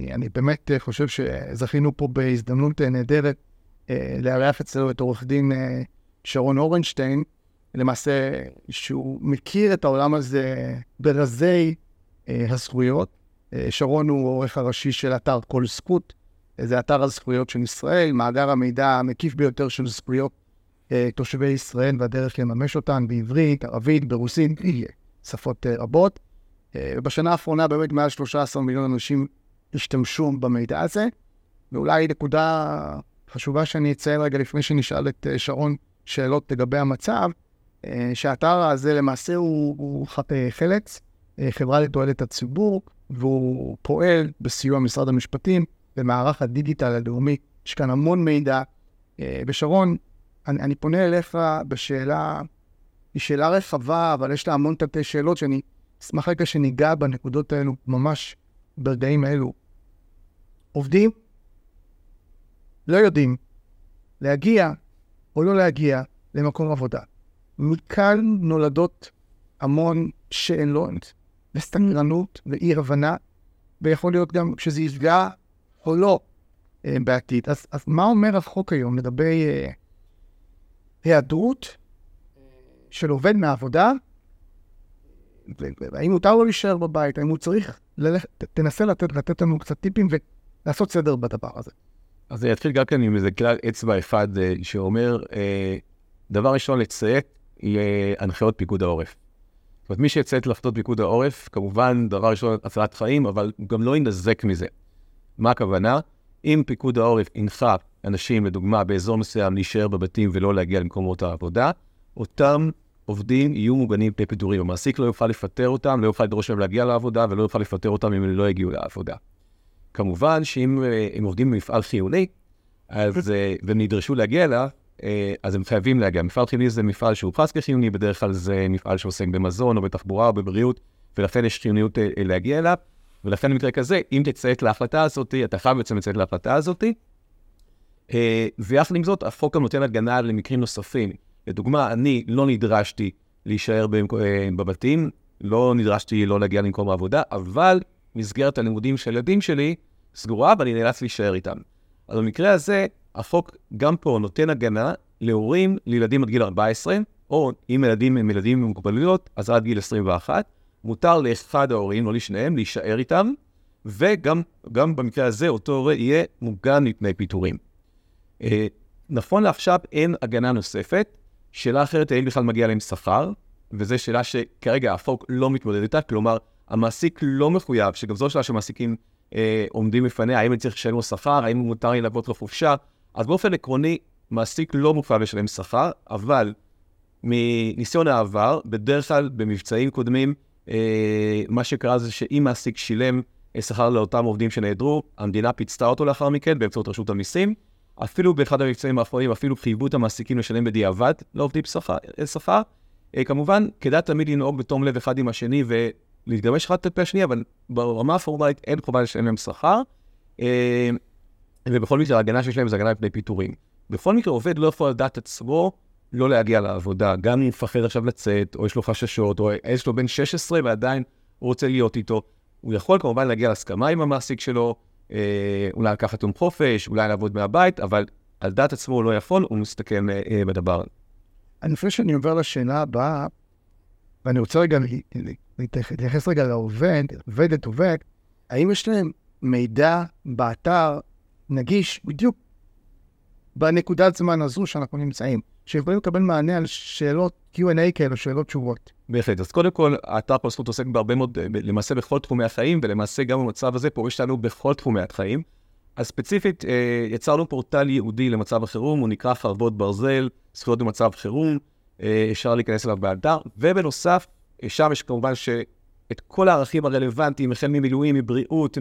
אני, אני באמת חושב שזכינו פה בהזדמנות נהדרת לארח אצלנו את עורך דין שרון אורנשטיין, למעשה שהוא מכיר את העולם הזה ברזי הזכויות. שרון הוא העורך הראשי של אתר כל זכות, זה אתר הזכויות של ישראל, מאגר המידע המקיף ביותר של זכויות תושבי ישראל והדרך לממש אותן בעברית, ערבית, ברוסית, שפות רבות. ובשנה האחרונה באמת מעל 13 מיליון אנשים השתמשו במידע הזה. ואולי נקודה חשובה שאני אציין רגע לפני שנשאל את שרון שאלות לגבי המצב, שהאתר הזה למעשה הוא, הוא חלץ, חברה לתועלת הציבור, והוא פועל בסיוע משרד המשפטים במערך הדיגיטל הלאומי. יש כאן המון מידע. ושרון, אני, אני פונה אליך בשאלה, היא שאלה רחבה, אבל יש לה המון תתי שאלות שאני אשמח רגע שניגע בנקודות האלו ממש ברגעים האלו. עובדים לא יודעים להגיע או לא להגיע למקום עבודה. מכאן נולדות המון שאלות וסתגרנות ואי הבנה, ויכול להיות גם שזה יפגע או לא אה, בעתיד. אז, אז מה אומר החוק היום לגבי אה, היעדרות של עובד מהעבודה האם מותר לו להישאר בבית, האם הוא צריך ללכת, תנסה לתת, לתת לנו קצת טיפים ולעשות סדר בדבר הזה. אז אני אתחיל גם כן עם איזה כלל אצבע אחד אה, שאומר, אה, דבר ראשון, לציית להנחיות פיקוד העורף. זאת אומרת, מי שיציית להחלטות פיקוד העורף, כמובן, דבר ראשון, הצלת חיים, אבל הוא גם לא ינזק מזה. מה הכוונה? אם פיקוד העורף הנחה אנשים, לדוגמה, באזור מסוים, להישאר בבתים ולא להגיע למקומות העבודה, אותם עובדים יהיו מוגנים מפני פיטורים. המעסיק לא יוכל לפטר אותם, לא יוכל לדרוש להם להגיע לעבודה, ולא יוכל לפטר אותם אם הם לא יגיעו לעבודה. כמובן שאם אה, הם עובדים במפעל חיוני, אז, אה, והם נדרשו להגיע אליו, אה, אז הם חייבים להגיע. מפעל חיוני זה מפעל שהוכרז כחיוני, בדרך כלל זה מפעל שעוסק במזון או בתחבורה או בבריאות, ולכן יש חיוניות להגיע אליו. ולכן במקרה כזה, אם תציית להחלטה הזאת, אתה חייב בעצם לציית להחלטה הזאת. ויחד עם זאת, החוק גם נותן הגנה למקרים נוספים. לדוגמה, אני לא נדרשתי להישאר בבתים, לא נדרשתי לא להגיע למקום העבודה, אבל מסגרת הלימודים של הילדים שלי סגורה ואני נאלץ להישאר איתם. אז במקרה הזה, החוק גם פה נותן הגנה להורים לילדים עד גיל 14, או אם ילדים הם ילדים עם מוגבלויות, אז עד גיל 21. מותר לאחד ההורים, לא לשניהם, להישאר איתם, וגם במקרה הזה, אותו הורה יהיה מוגן מפני פיטורים. אה, נכון לעכשיו אין הגנה נוספת, שאלה אחרת, האם בכלל מגיע להם שכר, וזו שאלה שכרגע החוק לא מתמודד איתה, כלומר, המעסיק לא מחויב, שגם זו שאלה שמעסיקים אה, עומדים בפניה, האם אני צריך לשלם לו שכר, האם מותר לי לעבוד לחופשה, אז באופן עקרוני, מעסיק לא מחויב לשלם שכר, אבל מניסיון העבר, בדרך כלל במבצעים קודמים, אה, מה שקרה זה שאם מעסיק שילם אה, שכר לאותם עובדים שנעדרו, המדינה פיצתה אותו לאחר מכן באמצעות רשות המיסים, אפילו באחד המבצעים האחרונים, אפילו חייבו את המעסיקים לשלם בדיעבד לעובדים שכר. אה, כמובן, כדאי תמיד לנהוג בתום לב אחד עם השני ולהתגמש אחד כלפי השני, אבל ברמה הפורמלית אין חובה לשלם להם שכר. אה, ובכל מקרה, ההגנה שיש להם זה הגנה מפני פיטורים. בכל מקרה, עובד לא יכול לדעת עצמו לא להגיע לעבודה, גם אם מפחד עכשיו לצאת, או יש לו חששות, או יש לו בן 16 ועדיין הוא רוצה להיות איתו. הוא יכול כמובן להגיע להסכמה עם המעסיק שלו, אה, אולי לקחת יום חופש, אולי לעבוד מהבית, אבל על דעת עצמו הוא לא יכול, הוא מסתכן אה, בדבר. אני חושב שאני עובר לשאלה הבאה, ואני רוצה רגע להתייחס רגע לעובד, עובדת, עובד, האם יש להם מידע באתר נגיש בדיוק בנקודת זמן הזו שאנחנו נמצאים? שיכולים לקבל מענה על שאלות Q&A כאלו, שאלות תשובות. בהחלט. אז קודם כל, האתר פרסות עוסק בהרבה מאוד, למעשה בכל תחומי החיים, ולמעשה גם במצב הזה פורש לנו בכל תחומי החיים. אז ספציפית, אה, יצרנו פורטל ייעודי למצב החירום, הוא נקרא חרבות ברזל, זכויות במצב חירום, אה, אפשר להיכנס אליו באתר, ובנוסף, אה, שם יש כמובן שאת כל הערכים הרלוונטיים, החל ממילואים, מבריאות,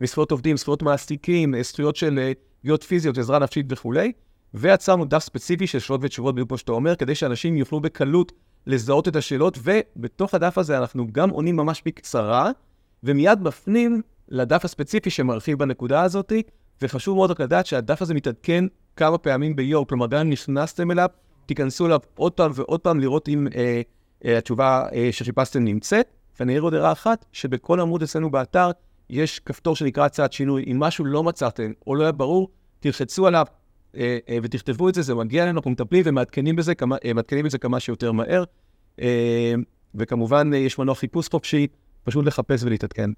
מזכויות עובדים, זכויות מעסיקים, זכויות של פגיעות פיזיות, עזרה נפשית וכולי. ויצרנו דף ספציפי של שאלות ותשובות, בדיוק כמו שאתה אומר, כדי שאנשים יוכלו בקלות לזהות את השאלות, ובתוך הדף הזה אנחנו גם עונים ממש בקצרה, ומיד מפנים לדף הספציפי שמרחיב בנקודה הזאת, וחשוב מאוד רק לדעת שהדף הזה מתעדכן כמה פעמים ביום, כלומר, גם אם נכנסתם אליו, תיכנסו אליו עוד פעם ועוד פעם לראות אם אה, אה, התשובה אה, שחיפשתם נמצאת, אראה עוד הערה אחת, שבכל עמוד אצלנו באתר יש כפתור שנקרא צעד שינוי. אם משהו לא מצאתם או לא היה ברור, תלחצו עליו אה, אה, ותכתבו את זה, זה מגיע אלינו, אנחנו מטפלים ומעדכנים בזה כמה, אה, בזה כמה שיותר מהר. אה, וכמובן, אה, יש מנוע חיפוש חופשי, פשוט לחפש ולהתעדכן.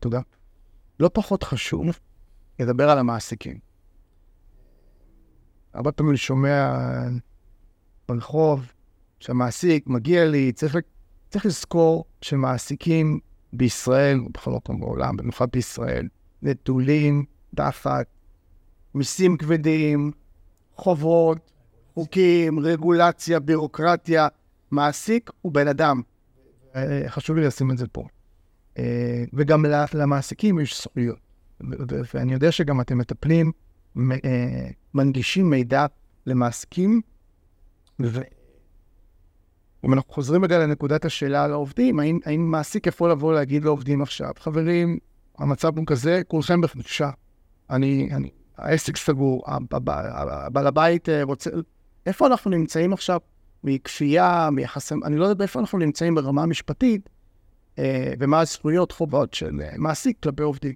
תודה. לא פחות חשוב לדבר על המעסיקים. הרבה פעמים אני שומע ברחוב שהמעסיק מגיע לי, צריך, צריך לזכור שמעסיקים בישראל, ובכל מקום בעולם, במיוחד בישראל, נטולים תחת מיסים כבדים, חובות, חוקים, רגולציה, בירוקרטיה. מעסיק הוא בן אדם. חשוב לי לשים את זה פה. אה, וגם למעסיקים יש זכויות. ואני יודע שגם אתם מטפלים, אה, מנגישים מידע למעסיקים, ואם אנחנו חוזרים רגע לנקודת השאלה על העובדים, האם, האם מעסיק יכול לבוא להגיד לעובדים עכשיו, חברים, המצב הוא כזה, כולכם בחופשה. אני, אני, העסק סגור, הבעל הבית רוצה... איפה אנחנו נמצאים עכשיו מכפייה, מיחסי... אני לא יודע איפה אנחנו נמצאים ברמה המשפטית, אה, ומה הזכויות, חובות של אה, מעסיק כלפי עובדים,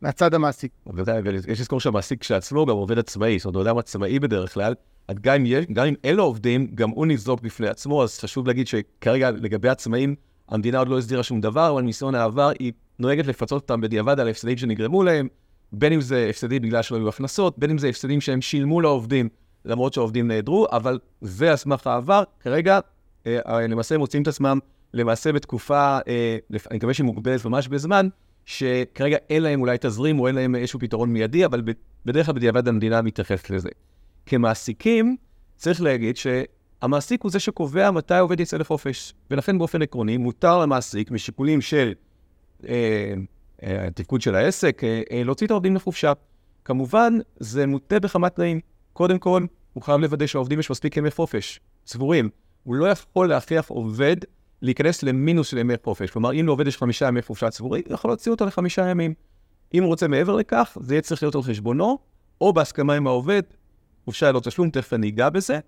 מהצד המעסיק. בוודאי, ויש לזכור שהמעסיק כשלעצמו גם עובד עצמאי, זאת אומרת, הוא אדם עצמאי בדרך כלל, גם אם, יש, גם אם אין לו עובדים, גם הוא ניזוק בפני עצמו, אז חשוב להגיד שכרגע לגבי עצמאים, המדינה עוד לא הסדירה שום דבר, אבל ניסיון העבר היא נוהגת לפצות אותם בדיעבד על ההפסדים שנגרמו להם, בין אם זה הפסדים בגלל שלא היו הכנסות, בין אם זה הפסדים שהם שילמו לעובדים למרות שהעובדים נעדרו, אבל זה על סמך העבר. כרגע, אה, למעשה הם מוצאים את עצמם למעשה בתקופה, אה, אני מקווה שהיא מוגבלת ממש בזמן, שכרגע אין להם אולי תזרים או אין להם איזשהו פתרון מיידי, אבל בדרך כלל בדיעבד המדינה מתייחסת לזה. כמעסיקים, צריך להגיד שהמעסיק הוא זה שקובע מתי העובד יצא לחופש, ולכן באופן עקרוני מותר למעסיק, משיקולים של אה, אה, התפקוד של העסק, אה, אה, להוציא את העובדים לחופשה. כמובן, זה מוטה בכמה תנאים. קודם כל, הוא חייב לוודא שהעובדים יש מספיק ימי חופש, צבורים. הוא לא יכול להכריח עובד להיכנס למינוס של ימי חופש. כלומר, אם לעובד יש חמישה ימי חופשה צבורים, הוא יכול להוציא אותו לחמישה ימים. אם הוא רוצה מעבר לכך, זה יהיה צריך להיות על חשבונו, או בהסכמה עם העובד, חופשה ללא תשלום, תכף אני אגע בזה.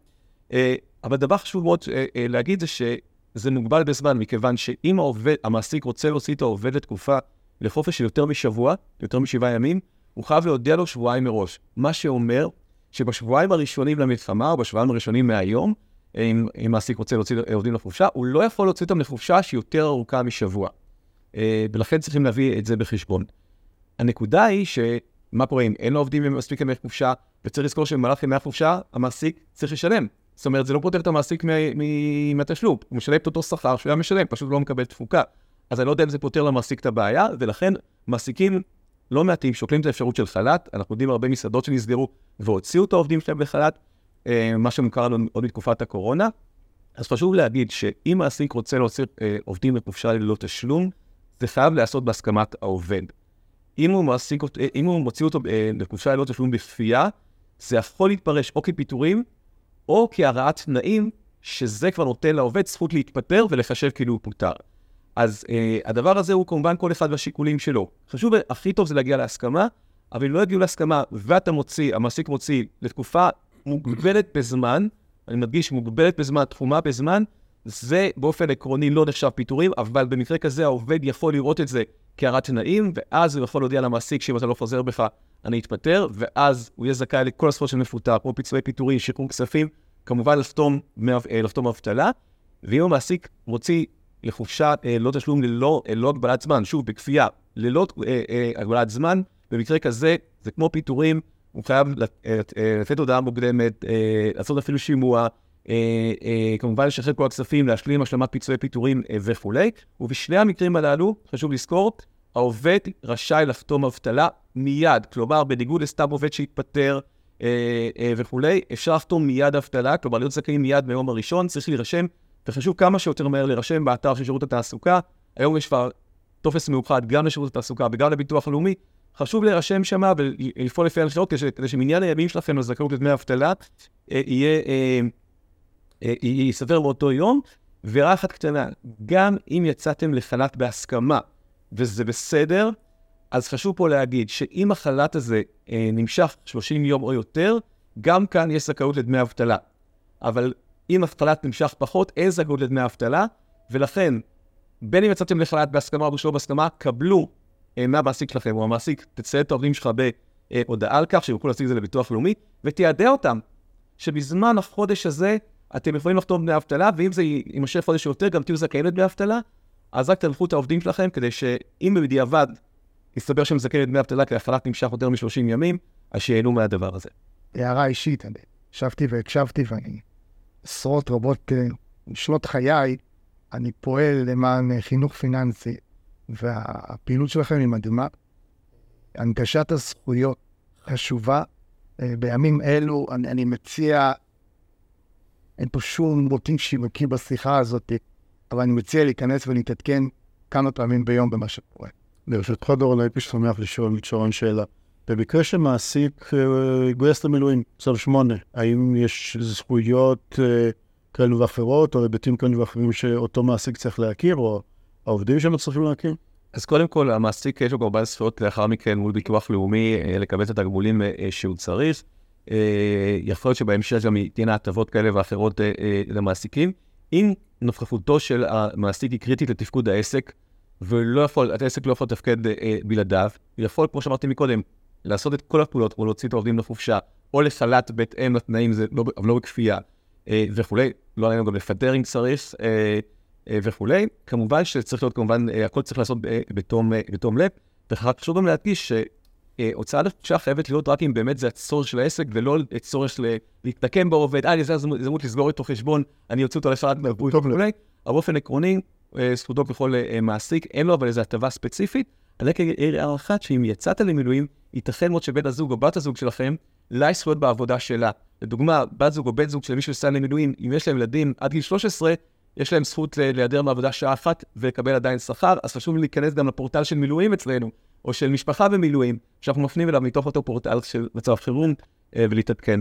אה, אבל דבר חשוב מאוד אה, אה, להגיד זה שזה מוגבל בזמן, מכיוון שאם העובד, המעסיק רוצה להוציא את העובד לתקופה, לחופש של יותר משבוע, יותר משבעה ימים, הוא חייב להודיע לו שבועיים מראש. מה שאומר שבשבועיים הראשונים למלחמה, או בשבועיים הראשונים מהיום, אם, אם מעסיק רוצה להוציא עובדים לחופשה, הוא לא יכול להוציא אותם לחופשה שהיא יותר ארוכה משבוע. ולכן צריכים להביא את זה בחשבון. הנקודה היא שמה קורה אם אין לו עובדים עם מספיק ימי חופשה, וצריך לזכור שבמהלך ימי החופשה, המעסיק צריך לשלם. זאת אומרת, זה לא פותר את המעסיק מהתשלום, הוא משלם את אותו שכר שהוא היה משלם, פשוט לא מקבל תפוקה. אז אני לא יודע אם זה פותר למעסיק את הבעיה, ולכן מעסיקים לא מעטים שוקלים את האפשרות של חל"ת. אנחנו יודעים הרבה מסעדות שנסגרו והוציאו את העובדים שלהם לחל"ת, אה, מה שמוכר לנו עוד מתקופת הקורונה. אז חשוב להגיד שאם מעסיק רוצה להוציא אה, עובדים לחופשה ללא תשלום, זה חייב להיעשות בהסכמת העובד. אם הוא, מעסיק, אה, אם הוא מוציא אותו לחופשה ללא תשלום בכפייה, זה יכול להתפרש או כפיטורים, או כהרעת תנאים, שזה כבר נותן לעובד זכות להתפטר ולחשב כאילו הוא פוטר. אז אה, הדבר הזה הוא כמובן כל אחד והשיקולים שלו. חשוב, הכי טוב זה להגיע להסכמה, אבל אם לא יגיעו להסכמה ואתה מוציא, המעסיק מוציא לתקופה מוגבלת בזמן, אני מדגיש, מוגבלת בזמן, תחומה בזמן, זה באופן עקרוני לא נחשב פיטורים, אבל במקרה כזה העובד יכול לראות את זה כהערת תנאים, ואז הוא יכול להודיע למעסיק שאם אתה לא חוזר בך, אני אתפטר, ואז הוא יהיה זכאי לכל הזכויות של מפוטר, כמו פיצויי פיטורים, שיקום כספים, כמובן לחתום, אה, לחתום אבטלה, ואם המעסיק מוציא לחופשה אה, לא תשלום ללא, אה, לא הגבלת זמן, שוב, בכפייה, ללא הגבלת זמן, במקרה כזה זה כמו פיטורים, הוא חייב לתת הודעה מוקדמת, לעשות אפילו שימוע, כמובן לשחרר כל הכספים, להשלים השלמת פיצויי פיטורים אה, וכולי, ובשני המקרים הללו, חשוב לזכור, העובד רשאי לחתום אבטלה מיד, כלומר, בניגוד לסתם עובד שהתפטר אה, אה, וכולי, אפשר לחתום מיד אבטלה, כלומר להיות זכאים מיד מהיום הראשון, צריך להירשם וחשוב כמה שיותר מהר להירשם באתר של שירות התעסוקה. היום יש כבר טופס מיוחד גם לשירות התעסוקה וגם לביטוח הלאומי. חשוב להירשם שם ולפעול לפי ההנחיות כדי שמניין הימים שלכם לזכאות לדמי אבטלה אה, יהיה, אה, אה, ייסבר באותו יום. ורק אחת קטנה, גם אם יצאתם לחל"ת בהסכמה, וזה בסדר, אז חשוב פה להגיד שאם החל"ת הזה אה, נמשך 30 יום או יותר, גם כאן יש זכאות לדמי אבטלה. אבל אם החל"ת נמשך פחות, אין זכאות לדמי אבטלה, ולכן, בין אם יצאתם לחל"ת בהסכמה או שלא בהסכמה, קבלו אה, מהמעסיק שלכם, או המעסיק, תציין את העובדים שלך בהודעה על כך, שיוכלו להשיג את זה לביטוח לאומי, ותיידע אותם שבזמן החודש הזה אתם יכולים לחתום דמי אבטלה, ואם זה יימשך חודש יותר, גם תהיו זכאים לדמי אבטלה, אז רק תלכו את העובדים שלכם, כדי שאם בדיעבד יסתבר שהם זכאים לדמי אבטלה, כי החל"ת נמשך יותר מ-30 ימים, אז שייהנו מהדבר הזה. הערה אישית, אני ישבתי והקשבתי, ואני עשרות רבות, אה, שנות חיי, אני פועל למען אה, חינוך פיננסי, והפעילות שלכם היא מדהימה. הנגשת הזכויות חשובה. אה, בימים אלו אני, אני מציע, אין פה שום מוטים שיווקי בשיחה הזאת, אבל אני מציע להיכנס ולהתעדכן כמה פעמים ביום במה שקורה. ברשותך, דורון, הייתי שמח לשאול את שרון שאלה. במקרה שמעסיק יגויס למילואים, צו 8, האם יש זכויות אה, כאלו ואחרות, או היבטים כאלו ואחרים שאותו מעסיק צריך להכיר, או העובדים שהם צריכים להכיר? אז קודם כל, המעסיק יש לו כמובן זכויות לאחר מכן מול ביטוח לאומי אה, לקבל את התגמולים אה, שהוא צריך. יכול להיות שבהמשך גם תהיינה הטבות כאלה ואחרות למעסיקים. אם נוכחותו של המעסיק היא קריטית לתפקוד העסק, ולא יכול, העסק לא יכול לתפקד בלעדיו, יכול, כמו שאמרתי מקודם, לעשות את כל הפעולות, או להוציא את העובדים לחופשה, או לחל"ת בהתאם לתנאים, זה לא, אבל לא בכפייה, אה, וכולי. לא עלינו גם לפטר אם צריך, אה, אה, וכולי. כמובן שצריך להיות, כמובן, אה, הכל צריך לעשות אה, בתום, אה, בתום לב. וחשוב גם להדגיש שהוצאה לחופשה חייבת להיות רק אם באמת זה הצורך של העסק, ולא צורך להתנקם בעובד, אה, זה הזדמנות לסגור איתו חשבון, אני אוציא אותו לחל"ת וכולי. אבל באופן עקרוני, אה, זכותו ככל אה, מעסיק, אין לו אבל איזו הטבה ספציפית. אני רק אעיר אחת, שאם יצאת למילואים, ייתכן מאוד שבן הזוג או בת הזוג שלכם, לה יש זכויות בעבודה שלה. לדוגמה, בת זוג או בן זוג של מישהו שיצא למילואים, אם יש להם ילדים עד גיל 13, יש להם זכות להיעדר מעבודה שעה אחת ולקבל עדיין שכר, אז חשוב להיכנס גם לפורטל של מילואים אצלנו, או של משפחה במילואים, שאנחנו מפנים אליו מתוך אותו פורטל של מצב חירום אה, ולהתעדכן.